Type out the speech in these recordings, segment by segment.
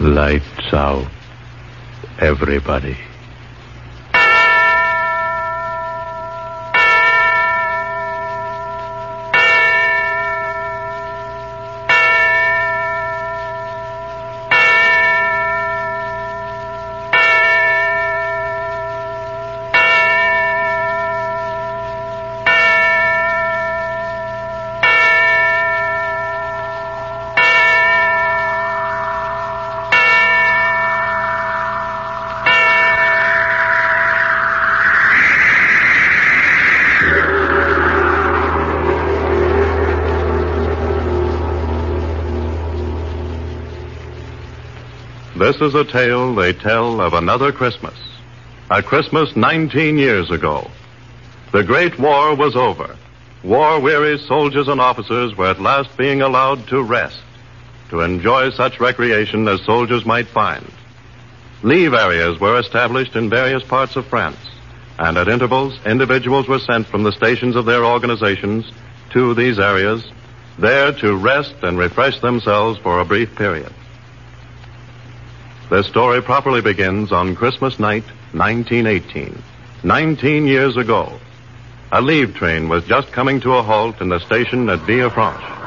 Lights out. Everybody. This is a tale they tell of another Christmas. A Christmas 19 years ago. The Great War was over. War weary soldiers and officers were at last being allowed to rest, to enjoy such recreation as soldiers might find. Leave areas were established in various parts of France, and at intervals, individuals were sent from the stations of their organizations to these areas, there to rest and refresh themselves for a brief period. This story properly begins on Christmas night, 1918. 19 years ago. A leave train was just coming to a halt in the station at Villefranche.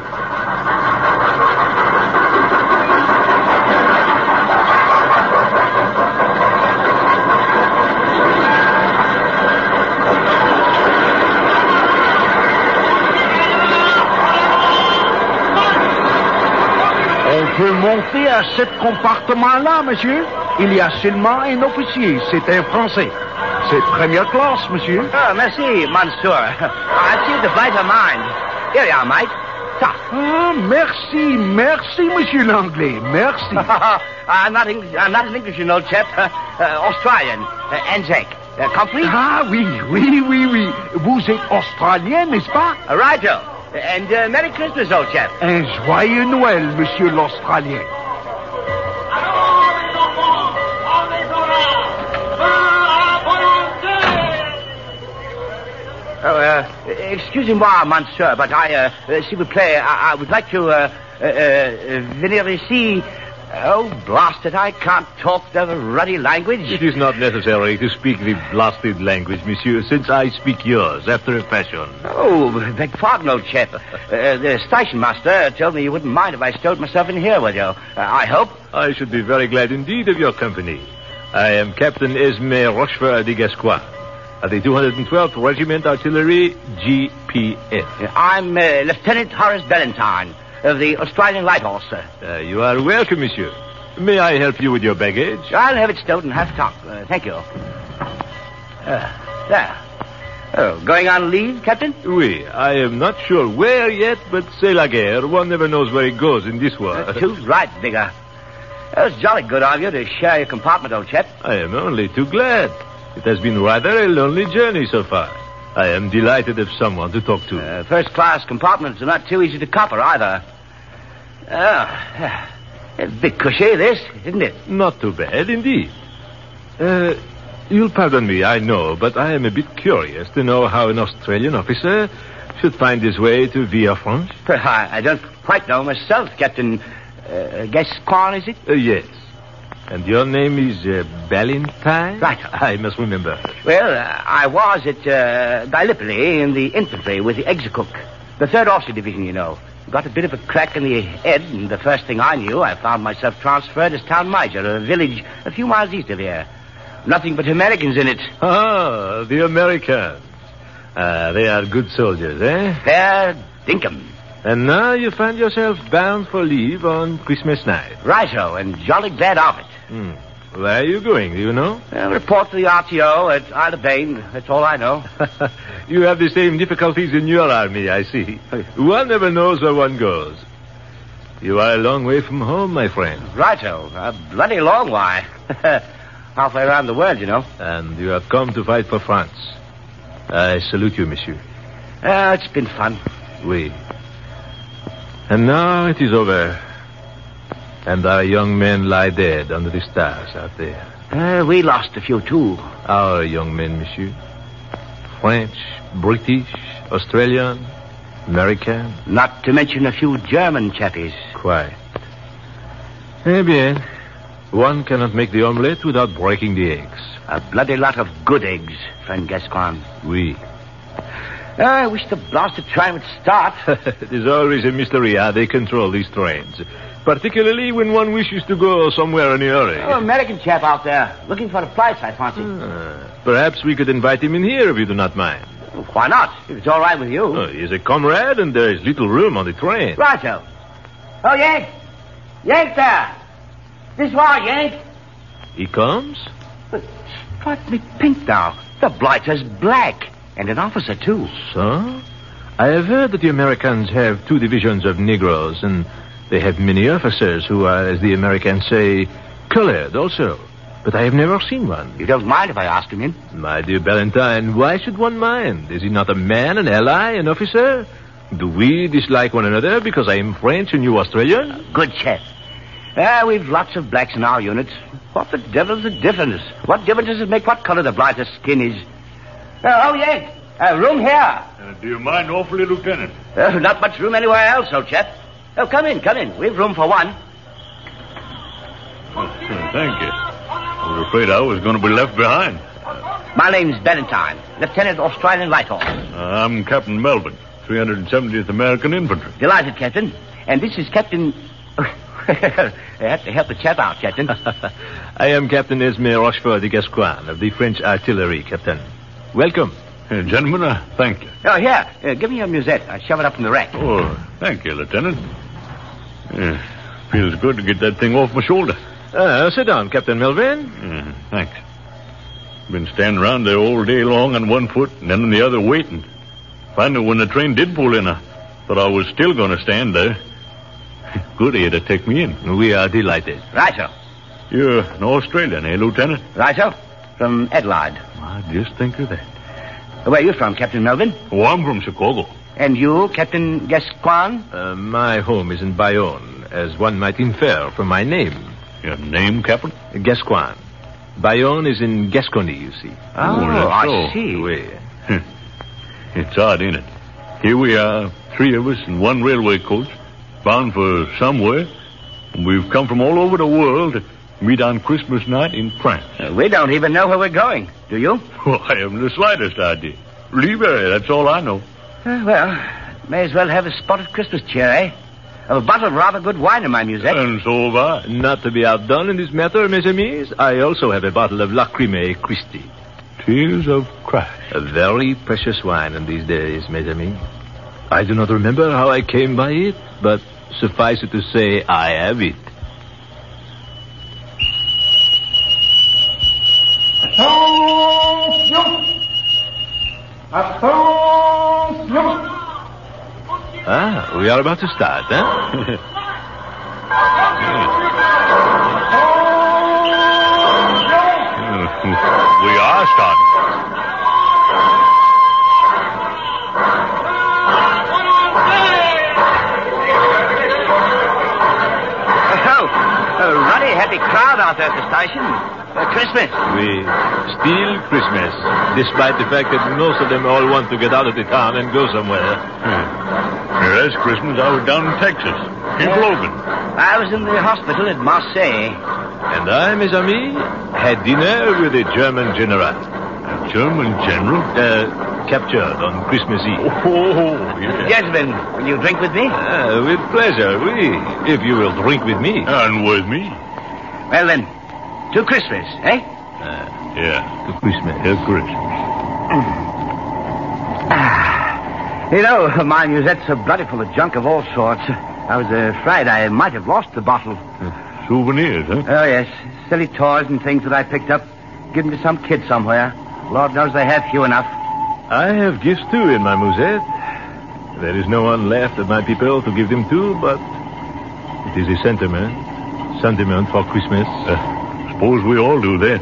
À ce compartiment-là, monsieur. Il y a seulement un officier. C'est un Français. C'est première classe, monsieur. Oh, merci, Monsieur. I see the of mine. Here you are, mate. Ah, merci, merci, monsieur l'anglais. Merci. I'm not English. I'm not an English, you know, chap. Uh, Australian. Uh, Anzac. Uh, compris? Ah oui, oui, oui, oui. Vous êtes australien, n'est-ce pas? Righto. And uh, Merry Christmas, old chap. Un joyeux Noël, monsieur l'Australien. Uh, excusez-moi, monsieur, but I, uh, uh, s'il vous plaît, I, I would like to, uh, uh, uh, venir ici. Oh, blast it, I can't talk the ruddy language. It is not necessary to speak the blasted language, monsieur, since I speak yours after a fashion. Oh, beg pardon, old chap. Uh, the station master told me you wouldn't mind if I stowed myself in here with you. Uh, I hope. I should be very glad indeed of your company. I am Captain Esme Rochefort de Gascoigne of the 212th Regiment Artillery GPF. I'm uh, Lieutenant Horace Ballantyne of the Australian Light Horse, sir. Uh, you are welcome, monsieur. May I help you with your baggage? I'll have it stowed in half top. Uh, thank you. Uh, there. Oh, going on leave, Captain? Oui, I am not sure where yet, but c'est la guerre. One never knows where it goes in this war. Uh, too right, Bigger. That was jolly good of you to share your compartment, old chap. I am only too glad. It has been rather a lonely journey so far. I am delighted have someone to talk to. Uh, first class compartments are not too easy to copper either. Oh, a bit cushy, this, isn't it? Not too bad, indeed. Uh, you'll pardon me, I know, but I am a bit curious to know how an Australian officer should find his way to Villefranche. I, I don't quite know myself, Captain. Uh, Gascoigne, is it? Uh, yes. And your name is uh, Ballantyne? Right. I must remember. Well, uh, I was at uh, Gallipoli in the infantry with the Execook, the 3rd Officer Division, you know. Got a bit of a crack in the head, and the first thing I knew, I found myself transferred as town major of a village a few miles east of here. Nothing but Americans in it. Ah, the Americans. Ah, they are good soldiers, eh? Fair dinkum. And now you find yourself bound for leave on Christmas night. Righto, and jolly glad of it. Hmm. Where are you going, do you know? Well, report to the RTO at Aix-les-Bains. That's all I know. you have the same difficulties in your army, I see. One never knows where one goes. You are a long way from home, my friend. Righto, a bloody long way. Halfway around the world, you know. And you have come to fight for France. I salute you, monsieur. Uh, it's been fun. Oui. And now it is over. And our young men lie dead under the stars out there. Uh, we lost a few, too. Our young men, monsieur. French, British, Australian, American. Not to mention a few German chappies. Quite. Eh bien, One cannot make the omelette without breaking the eggs. A bloody lot of good eggs, friend Gascoigne. Oui. I wish the blasted train would start. it is always a mystery how they control these trains. Particularly when one wishes to go somewhere in a hurry. Oh, American chap out there, looking for a place, I fancy. Uh, perhaps we could invite him in here if you do not mind. Why not? If it's all right with you. Oh, he is a comrade and there is little room on the train. Righto. Oh, Yank. Yank there. This way, Yank. He comes? But strike me pink now. The blighter's black. And an officer, too. So? I have heard that the Americans have two divisions of Negroes, and they have many officers who are, as the Americans say, colored also. But I have never seen one. You don't mind if I ask him in? My dear Ballantyne, why should one mind? Is he not a man, an ally, an officer? Do we dislike one another because I am French and you Australian? Good chap. Ah, we've lots of blacks in our unit. What the devil's the difference? What difference does it make what color the blighter's skin is? Uh, oh, Yank. Uh, room here. Uh, do you mind awfully, Lieutenant? Uh, not much room anywhere else, old chap. Oh, come in, come in. We've room for one. Oh, thank you. I was afraid I was going to be left behind. My name's Ballantyne, Lieutenant Australian Light Horse. Uh, I'm Captain Melvin, 370th American Infantry. Delighted, Captain. And this is Captain... I have to help the chap out, Captain. I am Captain Esme Rochefort de Gascoigne of the French Artillery, Captain. Welcome. Uh, gentlemen, uh, thank you. Oh, here. Uh, give me your musette. I'll shove it up in the rack. Oh, thank you, Lieutenant. Uh, feels good to get that thing off my shoulder. Uh, sit down, Captain Melvin. Uh, thanks. Been standing around there all day long on one foot and then on the other waiting. Finally, when the train did pull in, I thought I was still going to stand there. Good of you to take me in. We are delighted. Righto. You're an Australian, eh, Lieutenant? Righto. From Adelaide. I just think of that. Where are you from, Captain Melvin? Oh, I'm from Chicago. And you, Captain Gascoigne? Uh, my home is in Bayonne, as one might infer from my name. Your name, Captain? Gascoigne. Bayonne is in Gascony, you see. Oh, that's I so. see. Oui. It's odd, ain't it? Here we are, three of us in one railway coach, bound for somewhere. And we've come from all over the world to meet on Christmas night in France. Uh, we don't even know where we're going. Do you? Well, I haven't the slightest idea. Libre, that's all I know. Uh, well, may as well have a spot of Christmas cheer, eh? A bottle of rather good wine in my musette. And so have I. Not to be outdone in this matter, mes amis, I also have a bottle of Lacryma Christi. Tears of Christ. A very precious wine in these days, mes amis. I do not remember how I came by it, but suffice it to say, I have it. Ah, we are about to start, huh? we are starting. Oh, a ruddy happy crowd out there at the station. Uh, Christmas. We steal Christmas, despite the fact that most of them all want to get out of the town and go somewhere. Yeah, that's Christmas. I was down in Texas, in Logan. I was in the hospital at Marseille. And I, mes amis, had dinner with a German general. A German general? Uh, captured on Christmas Eve. Oh, yeah. Gentlemen, will you drink with me? Ah, with pleasure, oui, if you will drink with me. And with me. Well then, to Christmas, eh? Ah, Yeah. to Christmas. Yeah, Christmas. You know, my musette's so bloody full of junk of all sorts. I was afraid I might have lost the bottle. Souvenirs, huh? Oh, yes. Silly toys and things that I picked up. Given to some kid somewhere. Lord knows they have few enough. I have gifts too in my musette. There is no one left of my people to give them to, but it is a sentiment. Sentiment for Christmas. Uh, suppose we all do that.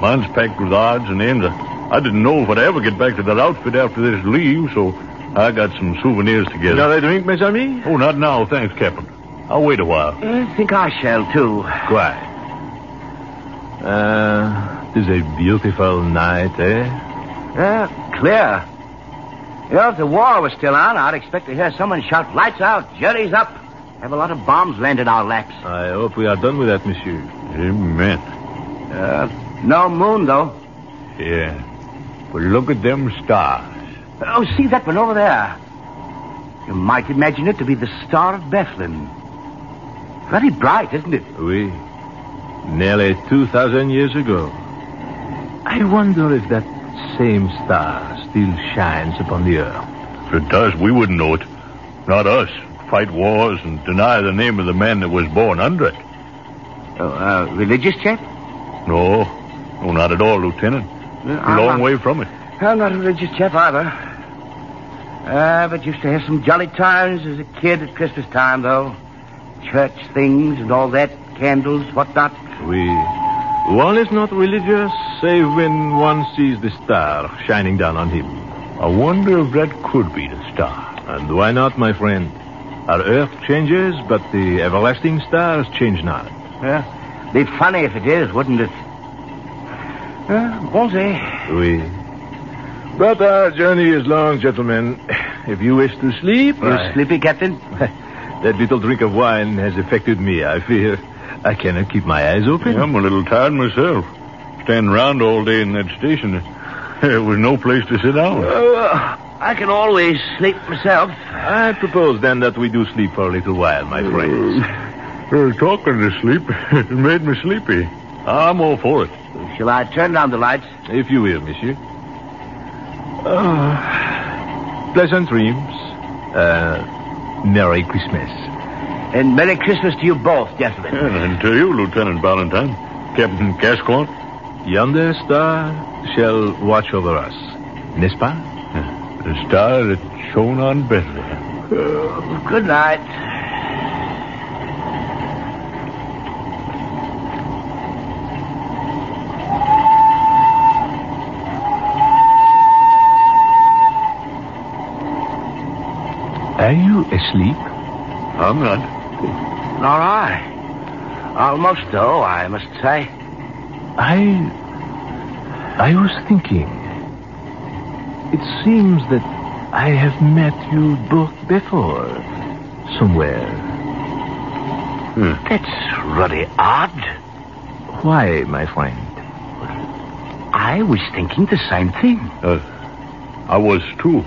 Mine's packed with odds and ends. I didn't know if I'd ever get back to that outfit after this leave, so I got some souvenirs together. Another drink, mes amis? Oh, not now, thanks, Captain. I'll wait a while. I think I shall, too. Quiet. Uh, it is a beautiful night, eh? Yeah, clear. You know, if the war was still on, I'd expect to hear someone shout, lights out, jury's up. Have a lot of bombs land in our laps. I hope we are done with that, monsieur. Amen. Uh, no moon, though. Yeah. But look at them stars. Oh, see that one over there? You might imagine it to be the Star of Bethlehem. Very bright, isn't it? Oui. Nearly 2,000 years ago. I wonder if that same star still shines upon the earth. If it does, we wouldn't know it. Not us. Fight wars and deny the name of the man that was born under it. Oh, uh, religious chap? No. No, not at all, Lieutenant. Uh, A I'm long not- way from it. I'm not a religious chap either. Uh, but used to have some jolly times as a kid at Christmas time, though. Church things and all that, candles, whatnot. We. One is not religious save when one sees the star shining down on him. I wonder if that could be the star. And why not, my friend? Our earth changes, but the everlasting stars change not. Yeah. Be funny if it is, wouldn't it? Uh, bon say. We. But our journey is long, gentlemen. If you wish to sleep, You I- sleepy, Captain? that little drink of wine has affected me, I fear. I cannot keep my eyes open. I'm a little tired myself. Standing around all day in that station, there was no place to sit down. Uh, I can always sleep myself. I propose then that we do sleep for a little while, my friends. Uh, talking to sleep it made me sleepy. I'm all for it. Shall I turn down the lights? If you will, monsieur. Oh, pleasant dreams. Uh, Merry Christmas. And Merry Christmas to you both, gentlemen. And to you, Lieutenant Valentine. Captain Gascoigne. Yonder star shall watch over us. N'est-ce pas? The star that shone on Bethlehem. Good night. Are you asleep? I'm not. Nor I. Almost, though, I must say. I. I was thinking. It seems that I have met you both before. Somewhere. That's really odd. Why, my friend? I was thinking the same thing. Uh, I was too.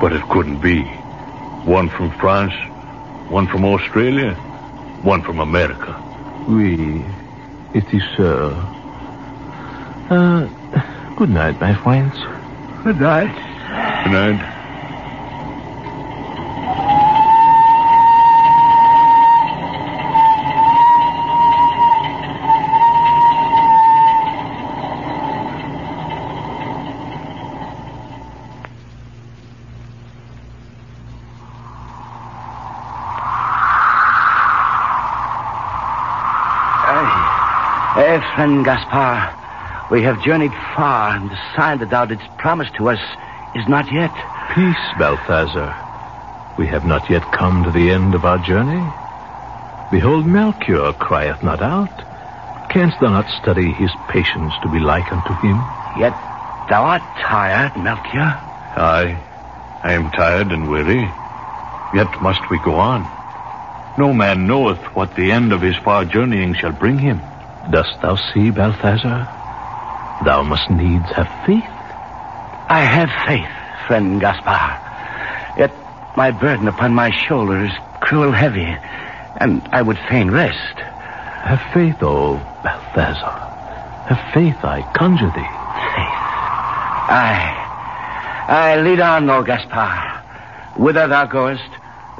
But it couldn't be. One from France, one from Australia, one from America. Oui, it is so. Uh, good night, my friends. Good night. Good night. Friend Gaspar, we have journeyed far, and the sign that thou didst promise to us is not yet. Peace, Balthazar. We have not yet come to the end of our journey. Behold, Melchior crieth not out. Canst thou not study his patience to be like unto him? Yet thou art tired, Melchior. Aye, I am tired and weary. Yet must we go on. No man knoweth what the end of his far journeying shall bring him. Dost thou see, Balthazar? Thou must needs have faith. I have faith, friend Gaspar. Yet my burden upon my shoulder is cruel heavy, and I would fain rest. Have faith, O Balthazar. Have faith, I conjure thee. Faith. Aye. I lead on, O Gaspar. Whither thou goest,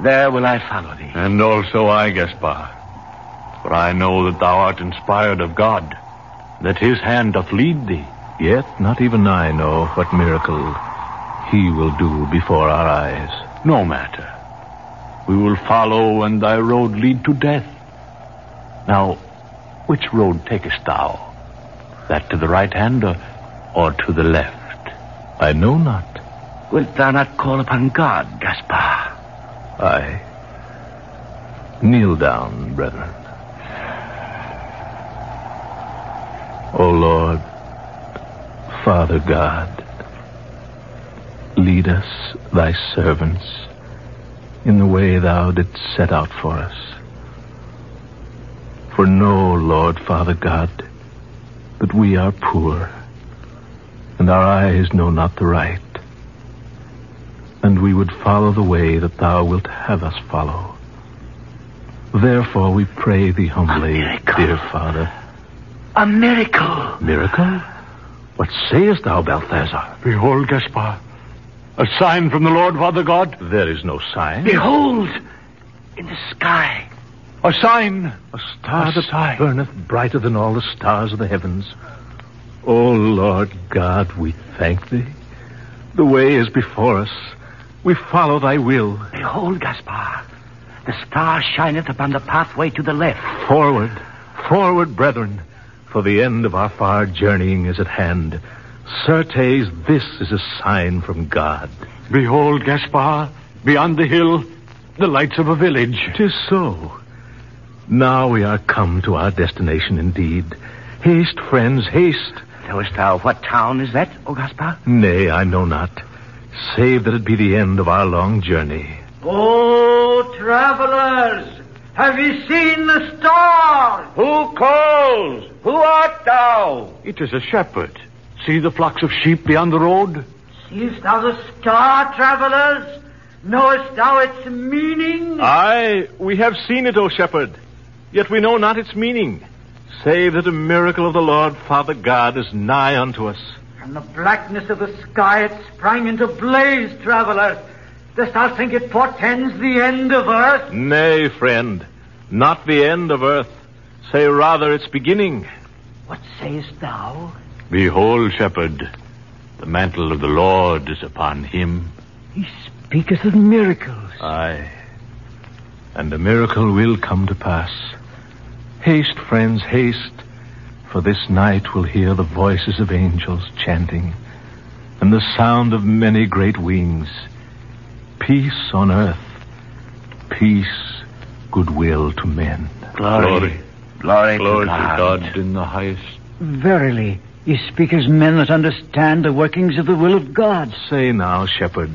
there will I follow thee. And also I, Gaspar. For I know that thou art inspired of God, that his hand doth lead thee. Yet not even I know what miracle he will do before our eyes. No matter. We will follow, and thy road lead to death. Now, which road takest thou? That to the right hand or, or to the left? I know not. Wilt thou not call upon God, Gaspar? I. Kneel down, brethren. O Lord, Father God, lead us, thy servants, in the way thou didst set out for us. For know, Lord Father God, that we are poor, and our eyes know not the right. And we would follow the way that thou wilt have us follow. Therefore we pray thee humbly, dear Father. A miracle. Miracle? What sayest thou, Balthazar? Behold, Gaspar. A sign from the Lord Father God. There is no sign. Behold, in the sky. A sign. A star A that sign. burneth brighter than all the stars of the heavens. O Lord God, we thank thee. The way is before us. We follow thy will. Behold, Gaspar. The star shineth upon the pathway to the left. Forward, forward, brethren, for the end of our far journeying is at hand. Certes, this is a sign from God. Behold, Gaspar. Beyond the hill, the lights of a village. Tis so. Now we are come to our destination indeed. Haste, friends, haste. Knowest thou what town is that, O Gaspar? Nay, I know not. Save that it be the end of our long journey. Oh, travelers, have you seen the star? Who calls? Who art thou? It is a shepherd. See the flocks of sheep beyond the road? Seest thou the star, travelers? Knowest thou its meaning? Aye, we have seen it, O shepherd. Yet we know not its meaning. Save that a miracle of the Lord Father God is nigh unto us. From the blackness of the sky it sprang into blaze, travelers. Dost thou think it portends the end of earth? Nay, friend, not the end of earth. Say rather its beginning. What sayest thou? Behold, shepherd, the mantle of the Lord is upon him. He speaketh of miracles. Aye. And a miracle will come to pass. Haste, friends, haste, for this night will hear the voices of angels chanting, and the sound of many great wings. Peace on earth, peace, goodwill to men. Glory. Glory, Glory to to God. God in the highest. Verily, ye speak as men that understand the workings of the will of God. Say now, shepherd,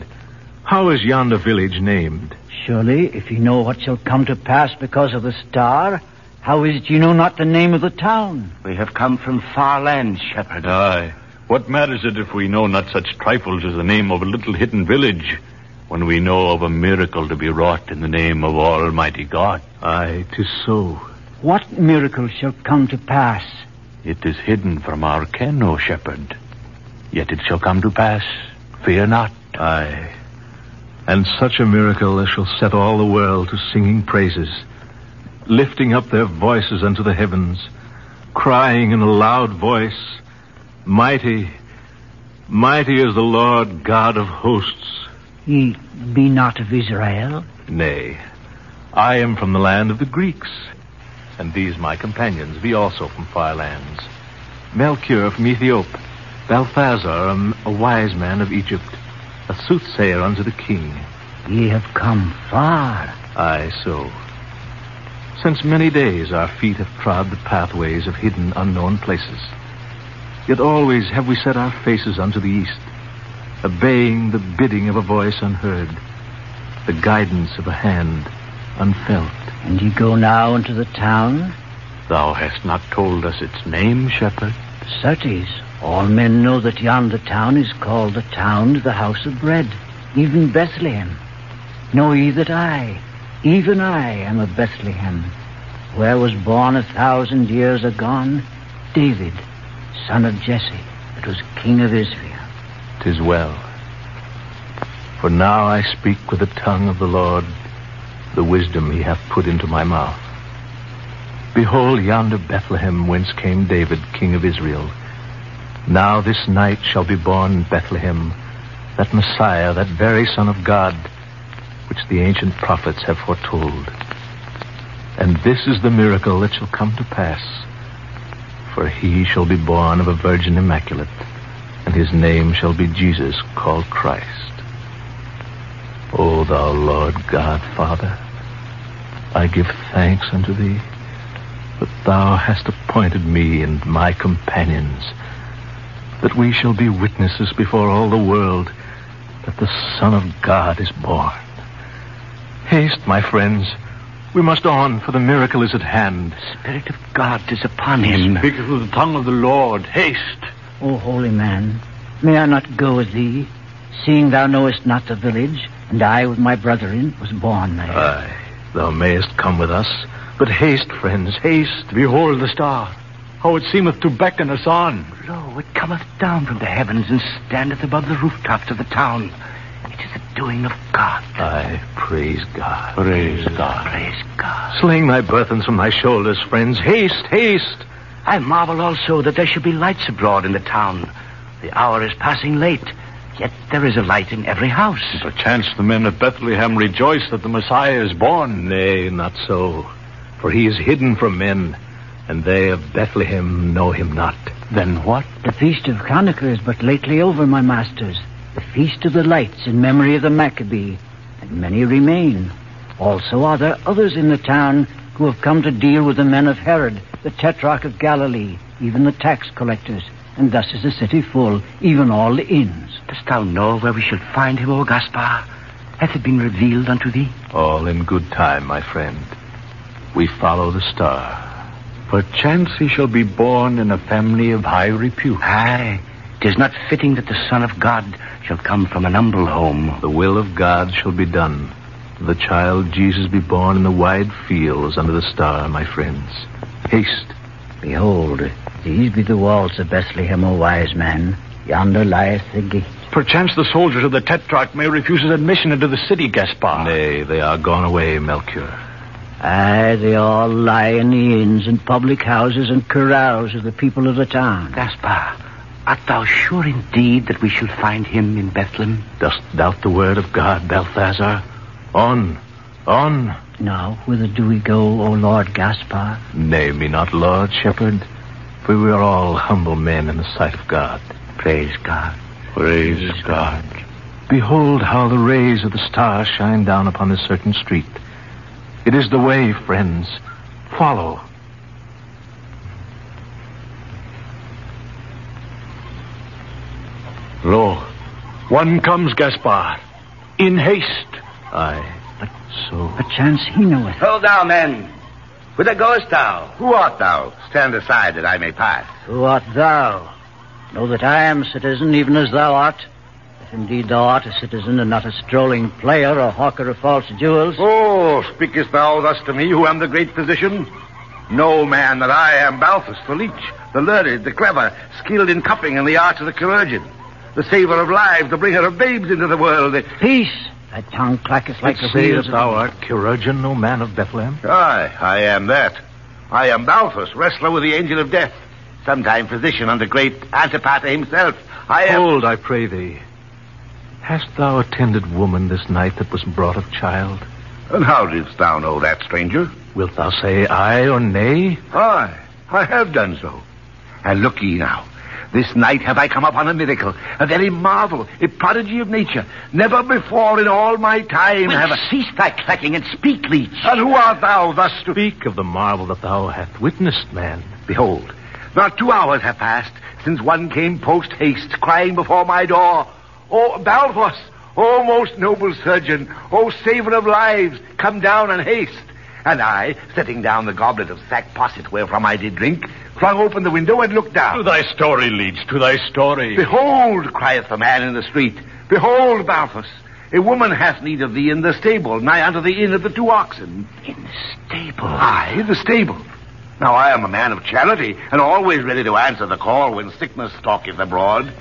how is yonder village named? Surely, if ye know what shall come to pass because of the star, how is it ye know not the name of the town? We have come from far lands, shepherd. Aye. What matters it if we know not such trifles as the name of a little hidden village, when we know of a miracle to be wrought in the name of Almighty God? Aye, tis so. What miracle shall come to pass? It is hidden from our ken, O shepherd. Yet it shall come to pass. Fear not. Aye. And such a miracle as shall set all the world to singing praises, lifting up their voices unto the heavens, crying in a loud voice, Mighty, mighty is the Lord God of hosts. Ye be not of Israel? Nay, I am from the land of the Greeks, and these my companions be also from far lands. Melchior from Ethiopia, Balthazar, a, um, a wise man of Egypt, a soothsayer unto the king. Ye have come far. Aye, so. Since many days our feet have trod the pathways of hidden, unknown places. Yet always have we set our faces unto the east, obeying the bidding of a voice unheard, the guidance of a hand unfelt. And ye go now into the town? Thou hast not told us its name, shepherd. Certes, all men know that yonder town is called the town of the house of bread, even Bethlehem. Know ye that I, even I, am of Bethlehem, where was born a thousand years agone David, son of Jesse, that was king of Israel. Tis well. For now I speak with the tongue of the Lord, the wisdom he hath put into my mouth. Behold yonder Bethlehem whence came David, king of Israel. Now this night shall be born in Bethlehem that Messiah, that very Son of God, which the ancient prophets have foretold. And this is the miracle that shall come to pass. For he shall be born of a virgin immaculate, and his name shall be Jesus, called Christ. O thou Lord God, Father, I give thanks unto thee that thou hast appointed me and my companions, that we shall be witnesses before all the world that the Son of God is born. Haste, my friends, We must on, for the miracle is at hand. The Spirit of God is upon him. Speak with the tongue of the Lord. Haste. O holy man, may I not go with thee, seeing thou knowest not the village, and I with my brethren was born there? Aye, thou mayest come with us. But haste, friends, haste. Behold the star. How it seemeth to beckon us on. Lo, it cometh down from the heavens and standeth above the rooftops of the town. It is the doing of God. Aye, praise God. Praise God. Praise God. Sling thy burthens from thy shoulders, friends. Haste, haste. I marvel also that there should be lights abroad in the town. The hour is passing late, yet there is a light in every house. Perchance the men of Bethlehem rejoice that the Messiah is born. Nay, not so. For he is hidden from men, and they of Bethlehem know him not. Then what? The feast of Hanukkah is but lately over, my masters. The feast of the lights in memory of the Maccabee, and many remain. Also are there others in the town who have come to deal with the men of Herod, the tetrarch of Galilee, even the tax collectors, and thus is the city full, even all the inns. Dost thou know where we shall find him, O Gaspar? Hath it been revealed unto thee? All in good time, my friend. We follow the star. Perchance he shall be born in a family of high repute. Aye, 'tis not fitting that the Son of God shall come from an humble home. The will of God shall be done. The child Jesus be born in the wide fields under the star, my friends. Haste. Behold, these be the walls of Bethlehem, O wise man. Yonder lieth the gate. Perchance the soldiers of the Tetrarch may refuse us admission into the city, Gaspar. Nay, they are gone away, Melchior. Aye, they all lie in the inns and public houses and corrals of the people of the town. Gaspar, art thou sure indeed that we shall find him in Bethlehem? Dost doubt the word of God, Balthazar? On, on. Now, whither do we go, O Lord Gaspar? Name me not Lord Shepherd, for we are all humble men in the sight of God. Praise God. Praise God. Behold how the rays of the star shine down upon a certain street. It is the way, friends. Follow. Lo, one comes, Gaspar. In haste. Aye, but so. Perchance he knoweth. Hold thou, men. Whither goest thou? Who art thou? Stand aside that I may pass. Who art thou? Know that I am citizen, even as thou art. If indeed thou art a citizen and not a strolling player or hawker of false jewels. Oh, speakest thou thus to me, who am the great physician? Know, man, that I am Balthus, the leech, the learned, the clever, skilled in cupping and the arts of the chirurgeon, the saver of lives, the bringer of babes into the world. the- Peace! Thy tongue clacketh like the say wheels that of... thou art chirurgeon, no man of Bethlehem? Aye, I am that. I am Balthus, wrestler with the angel of death, sometime physician under great Antipater himself. I am. Hold, I pray thee. Hast thou attended woman this night that was brought of child? And how didst thou know that, stranger? Wilt thou say aye or nay? Aye, I have done so. And look ye now. This night have I come upon a miracle, a very marvel, a prodigy of nature. Never before in all my time have I... Cease thy clacking and speak, leech. And who art thou thus to... Speak of the marvel that thou hast witnessed, man. Behold, not two hours have passed since one came post haste, crying before my door, O Balthus, O most noble surgeon, O saver of lives, come down and haste. And I, setting down the goblet of sack posset wherefrom I did drink, flung open the window and looked down. To thy story, leech, to thy story. Behold, crieth the man in the street, behold, Balthus, a woman hath need of thee in the stable, nigh unto the inn of the two oxen. In the stable. Aye, the stable. Now I am a man of charity, and always ready to answer the call when sickness stalketh abroad.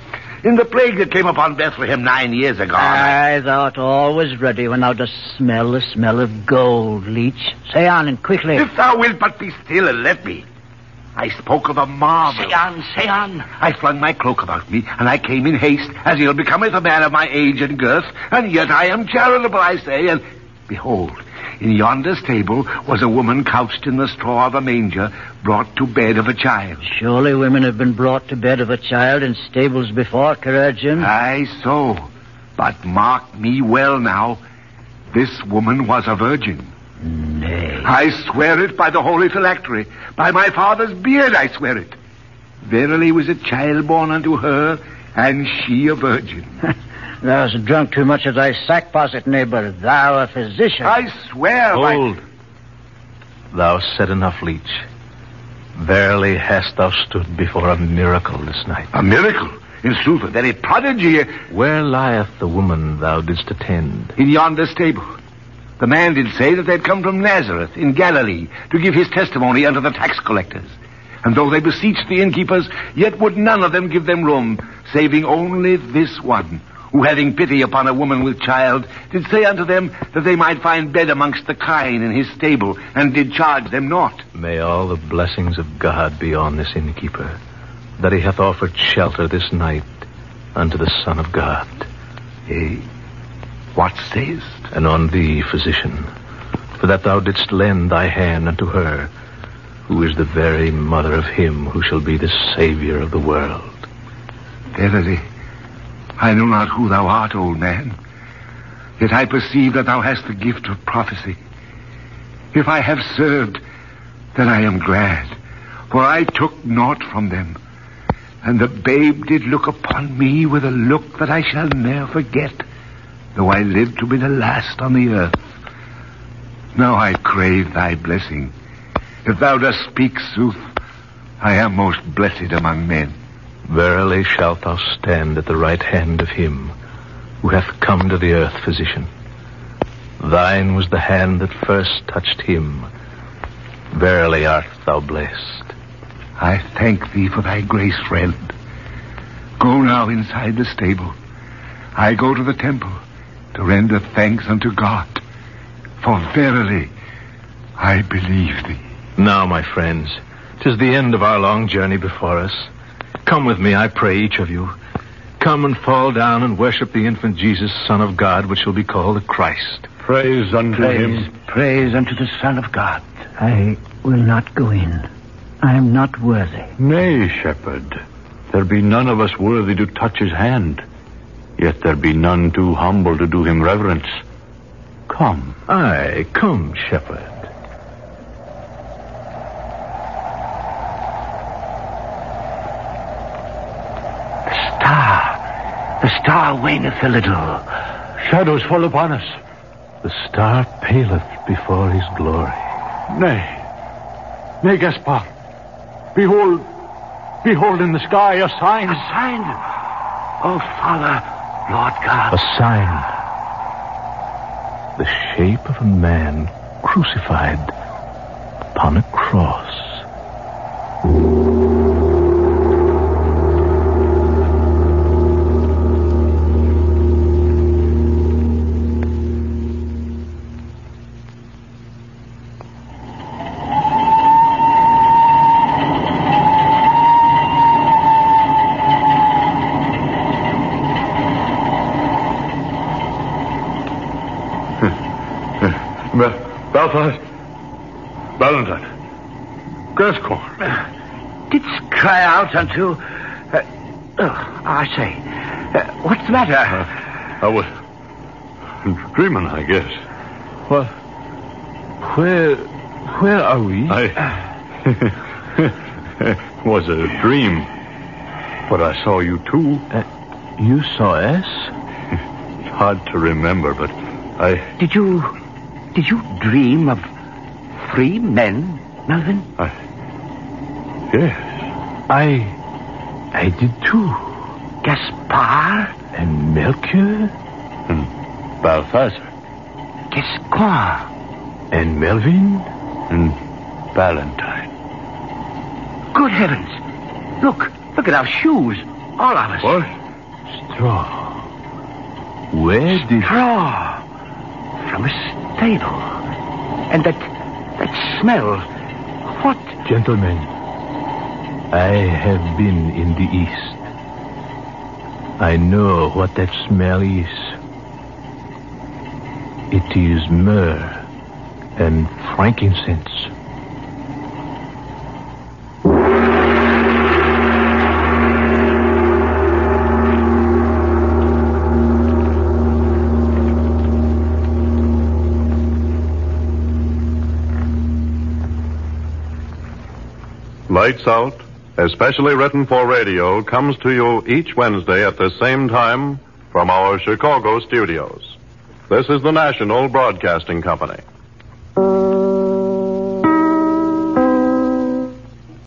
In the plague that came upon Bethlehem nine years ago. Aye, thou art always ready when thou dost smell the smell of gold, leech. Say on and quickly. if thou wilt but be still and let me. I spoke of a marvel. Say on, say on. I flung my cloak about me, and I came in haste, as ill becometh a man of my age and girth, and yet I am charitable, I say, and behold, in yonder stable was a woman couched in the straw of a manger, brought to bed of a child. Surely women have been brought to bed of a child in stables before, Chirurgeon. Aye, so. But mark me well now. This woman was a virgin. Nay. I swear it by the holy phylactery. By my father's beard I swear it. Verily was a child born unto her, and she a virgin. Thou hast drunk too much of thy sack posset, neighbor. Thou a physician. I swear by... Hold. Thou said enough, leech. Verily hast thou stood before a miracle this night. A miracle? In sooth, a very prodigy. Where lieth the woman thou didst attend? In yonder stable. The man did say that they'd come from Nazareth in Galilee to give his testimony unto the tax collectors. And though they beseeched the innkeepers, yet would none of them give them room, saving only this one, who having pity upon a woman with child, did say unto them that they might find bed amongst the kine in his stable, and did charge them naught. May all the blessings of God be on this innkeeper, that he hath offered shelter this night unto the Son of God. Yea, what sayest? And on thee, physician, for that thou didst lend thy hand unto her, who is the very mother of him who shall be the Savior of the world. Verily, I know not who thou art, old man. Yet I perceive that thou hast the gift of prophecy. If I have served, then I am glad, for I took naught from them. And the babe did look upon me with a look that I shall ne'er forget, though I live to be the last on the earth. Now I crave thy blessing. If thou dost speak sooth, I am most blessed among men. Verily shalt thou stand at the right hand of him who hath come to the earth, physician. Thine was the hand that first touched him. Verily art thou blessed. I thank thee for thy grace, friend. Go now inside the stable. I go to the temple to render thanks unto God. For verily, I believe thee. Now, my friends, 'tis the end of our long journey before us. Come with me, I pray, each of you. Come and fall down and worship the infant Jesus, Son of God, which shall be called the Christ. Praise unto Praise, him. praise unto the Son of God. I will not go in. I am not worthy. Nay, shepherd. There be none of us worthy to touch his hand. Yet there be none too humble to do him reverence. Come. Aye, come, shepherd. The star. The star waneth a little. Shadows fall upon us. The star paleth before his glory. Nay. Nay, Gaspar. Behold. Behold in the sky a sign. A sign. Oh, Father, Lord God. A sign. The shape of a man crucified upon a cross. Bel- Belfast. Valentine. Gascoigne. Didst cry out unto... Uh, oh, I say. Uh, what's the matter? I was dreaming, I guess. Well, where, where are we? I was a dream, but I saw you too. You saw us? Hard to remember, but I, Did you... Did you dream of three men, Melvin? I, yes, I, I did too. Gaspar? And Melchior? Hmm. and Balthazar, Gascoigne? And Melvin? and Valentine. Good heavens. Look. Look at our shoes. All of us. What? Straw. Where did... Straw. From a And that... That smell. What? Gentlemen, I have been in the East. I know what that smell is. It is myrrh and frankincense. Lights Out, especially written for radio, comes to you each Wednesday at the same time from our Chicago studios. This is the National Broadcasting Company.